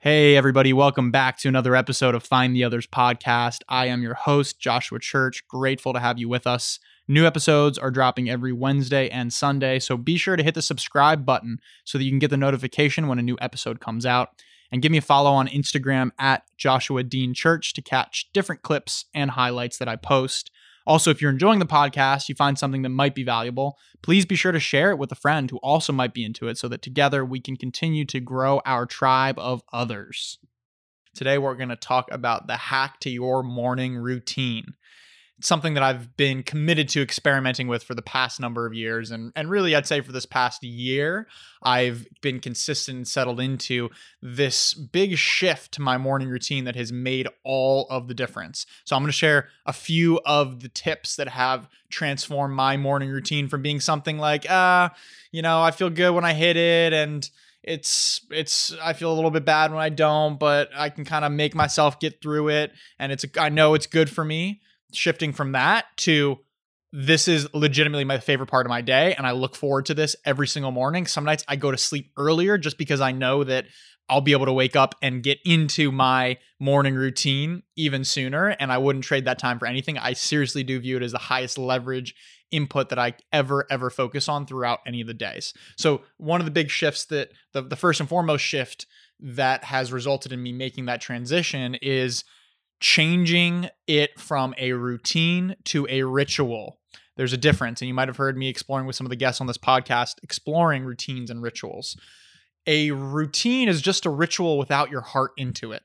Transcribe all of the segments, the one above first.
Hey, everybody, welcome back to another episode of Find the Others podcast. I am your host, Joshua Church. Grateful to have you with us. New episodes are dropping every Wednesday and Sunday, so be sure to hit the subscribe button so that you can get the notification when a new episode comes out. And give me a follow on Instagram at Joshua Dean Church to catch different clips and highlights that I post. Also, if you're enjoying the podcast, you find something that might be valuable, please be sure to share it with a friend who also might be into it so that together we can continue to grow our tribe of others. Today, we're going to talk about the hack to your morning routine something that I've been committed to experimenting with for the past number of years. And, and really, I'd say for this past year, I've been consistent and settled into this big shift to my morning routine that has made all of the difference. So, I'm going to share a few of the tips that have transformed my morning routine from being something like, ah, uh, you know, I feel good when I hit it and it's it's I feel a little bit bad when I don't, but I can kind of make myself get through it and it's I know it's good for me shifting from that to this is legitimately my favorite part of my day and I look forward to this every single morning. Some nights I go to sleep earlier just because I know that I'll be able to wake up and get into my morning routine even sooner and I wouldn't trade that time for anything. I seriously do view it as the highest leverage input that I ever ever focus on throughout any of the days. So one of the big shifts that the, the first and foremost shift that has resulted in me making that transition is changing it from a routine to a ritual. There's a difference. And you might have heard me exploring with some of the guests on this podcast, exploring routines and rituals. A routine is just a ritual without your heart into it.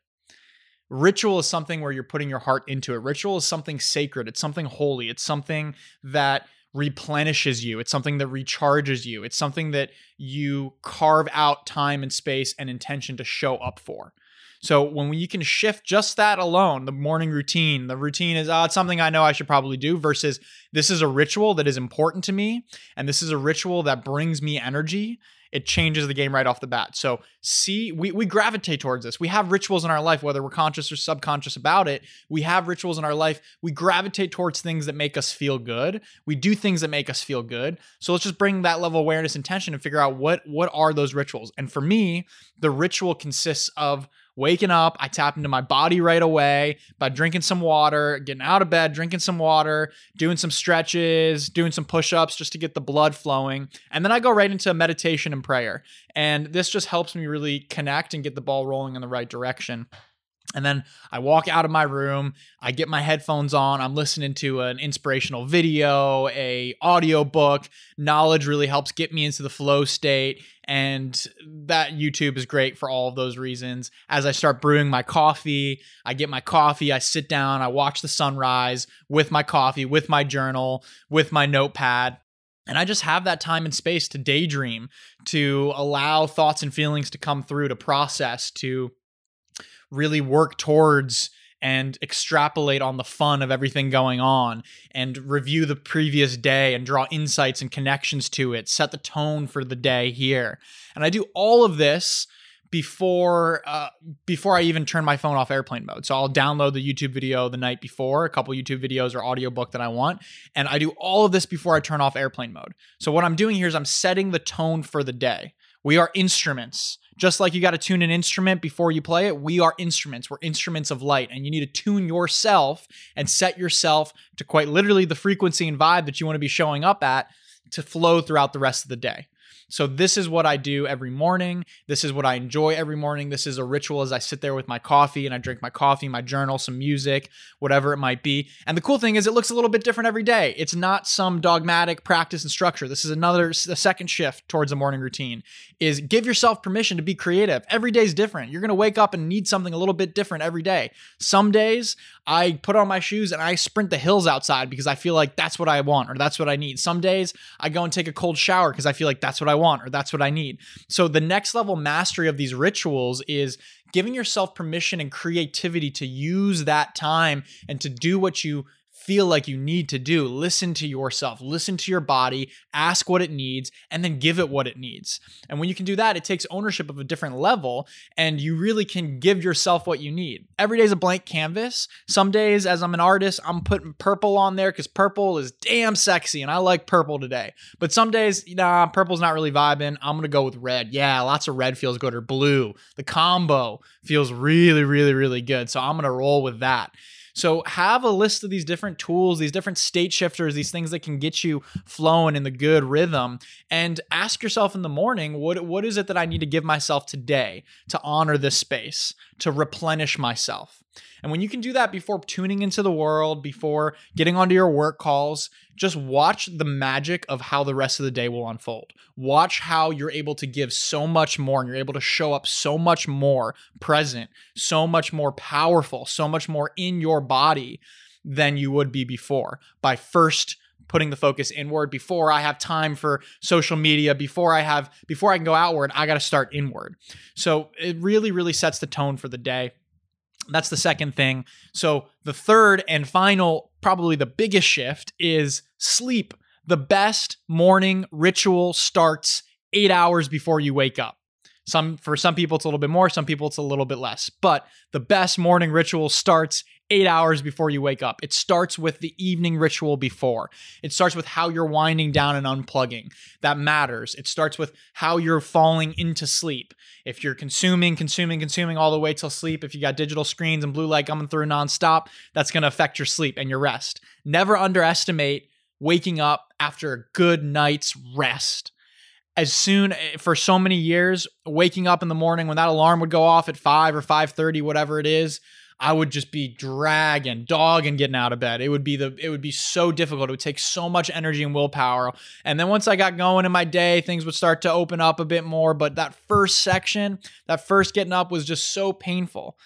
Ritual is something where you're putting your heart into it. Ritual is something sacred, it's something holy, it's something that replenishes you. It's something that recharges you. It's something that you carve out time and space and intention to show up for. So when you can shift just that alone, the morning routine, the routine is, oh, it's something I know I should probably do versus this is a ritual that is important to me. And this is a ritual that brings me energy. It changes the game right off the bat. So see, we, we gravitate towards this. We have rituals in our life, whether we're conscious or subconscious about it. We have rituals in our life. We gravitate towards things that make us feel good. We do things that make us feel good. So let's just bring that level of awareness and tension and figure out what what are those rituals. And for me, the ritual consists of waking up, I tap into my body right away by drinking some water, getting out of bed, drinking some water, doing some stretches, doing some push ups just to get the blood flowing. And then I go right into meditation and prayer. And this just helps me really connect and get the ball rolling in the right direction. And then I walk out of my room, I get my headphones on, I'm listening to an inspirational video, a audio book. Knowledge really helps get me into the flow state and that YouTube is great for all of those reasons. As I start brewing my coffee, I get my coffee, I sit down, I watch the sunrise with my coffee, with my journal, with my notepad. And I just have that time and space to daydream, to allow thoughts and feelings to come through, to process, to really work towards and extrapolate on the fun of everything going on and review the previous day and draw insights and connections to it, set the tone for the day here. And I do all of this before uh, before I even turn my phone off airplane mode. So I'll download the YouTube video the night before, a couple YouTube videos or audiobook that I want, and I do all of this before I turn off airplane mode. So what I'm doing here is I'm setting the tone for the day. We are instruments. Just like you got to tune an instrument before you play it, we are instruments. We're instruments of light, and you need to tune yourself and set yourself to quite literally the frequency and vibe that you want to be showing up at to flow throughout the rest of the day. So this is what I do every morning. This is what I enjoy every morning. This is a ritual as I sit there with my coffee and I drink my coffee, my journal, some music, whatever it might be. And the cool thing is it looks a little bit different every day. It's not some dogmatic practice and structure. This is another a second shift towards a morning routine is give yourself permission to be creative. Every day is different. You're going to wake up and need something a little bit different every day. Some days I put on my shoes and I sprint the hills outside because I feel like that's what I want or that's what I need. Some days I go and take a cold shower because I feel like that's what I want or that's what I need. So the next level mastery of these rituals is giving yourself permission and creativity to use that time and to do what you feel like you need to do. Listen to yourself, listen to your body, ask what it needs, and then give it what it needs. And when you can do that, it takes ownership of a different level and you really can give yourself what you need. Every day is a blank canvas. Some days, as I'm an artist, I'm putting purple on there because purple is damn sexy and I like purple today. But some days, nah, purple's not really vibing. I'm gonna go with red. Yeah, lots of red feels good or blue. The combo feels really, really, really good. So I'm gonna roll with that. So have a list of these different tools, these different state shifters, these things that can get you flowing in the good rhythm and ask yourself in the morning, what what is it that I need to give myself today to honor this space, to replenish myself? And when you can do that before tuning into the world, before getting onto your work calls, just watch the magic of how the rest of the day will unfold. Watch how you're able to give so much more and you're able to show up so much more present, so much more powerful, so much more in your body than you would be before by first putting the focus inward before I have time for social media, before I have before I can go outward, I got to start inward. So it really really sets the tone for the day. That's the second thing. So, the third and final, probably the biggest shift is sleep. The best morning ritual starts eight hours before you wake up. Some for some people it's a little bit more, some people it's a little bit less. But the best morning ritual starts eight hours before you wake up. It starts with the evening ritual before. It starts with how you're winding down and unplugging. That matters. It starts with how you're falling into sleep. If you're consuming, consuming, consuming all the way till sleep, if you got digital screens and blue light coming through nonstop, that's going to affect your sleep and your rest. Never underestimate waking up after a good night's rest as soon eh, for so many years waking up in the morning when that alarm would go off at 5 or 5:30 whatever it is I would just be dragging, dogging getting out of bed. It would be the it would be so difficult. It would take so much energy and willpower. And then once I got going in my day, things would start to open up a bit more. But that first section, that first getting up was just so painful.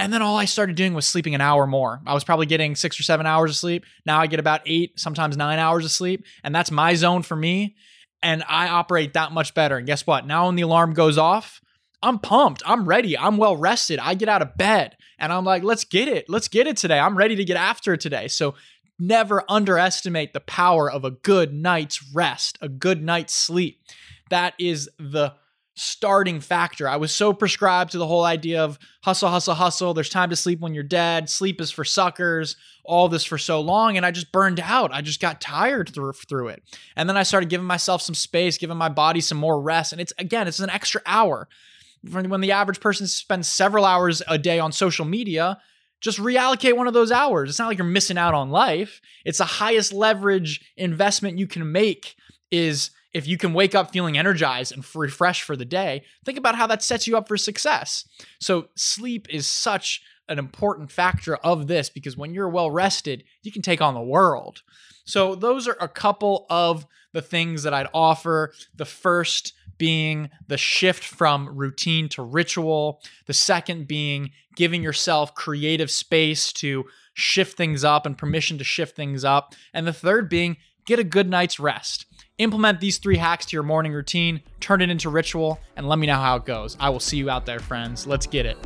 And then all I started doing was sleeping an hour more. I was probably getting six or seven hours of sleep. Now I get about eight, sometimes nine hours of sleep. And that's my zone for me. And I operate that much better. And guess what? Now when the alarm goes off, I'm pumped. I'm ready. I'm well rested. I get out of bed and I'm like, let's get it. Let's get it today. I'm ready to get after it today. So never underestimate the power of a good night's rest, a good night's sleep. That is the starting factor. I was so prescribed to the whole idea of hustle, hustle, hustle. There's time to sleep when you're dead. Sleep is for suckers. All this for so long, and I just burned out. I just got tired through through it. And then I started giving myself some space, giving my body some more rest. And it's again, it's an extra hour when the average person spends several hours a day on social media, just reallocate one of those hours. It's not like you're missing out on life. It's the highest leverage investment you can make is if you can wake up feeling energized and refreshed for the day, think about how that sets you up for success. So sleep is such an important factor of this because when you're well rested, you can take on the world. So those are a couple of the things that I'd offer. The first being the shift from routine to ritual. The second being giving yourself creative space to shift things up and permission to shift things up. And the third being get a good night's rest. Implement these three hacks to your morning routine, turn it into ritual, and let me know how it goes. I will see you out there, friends. Let's get it.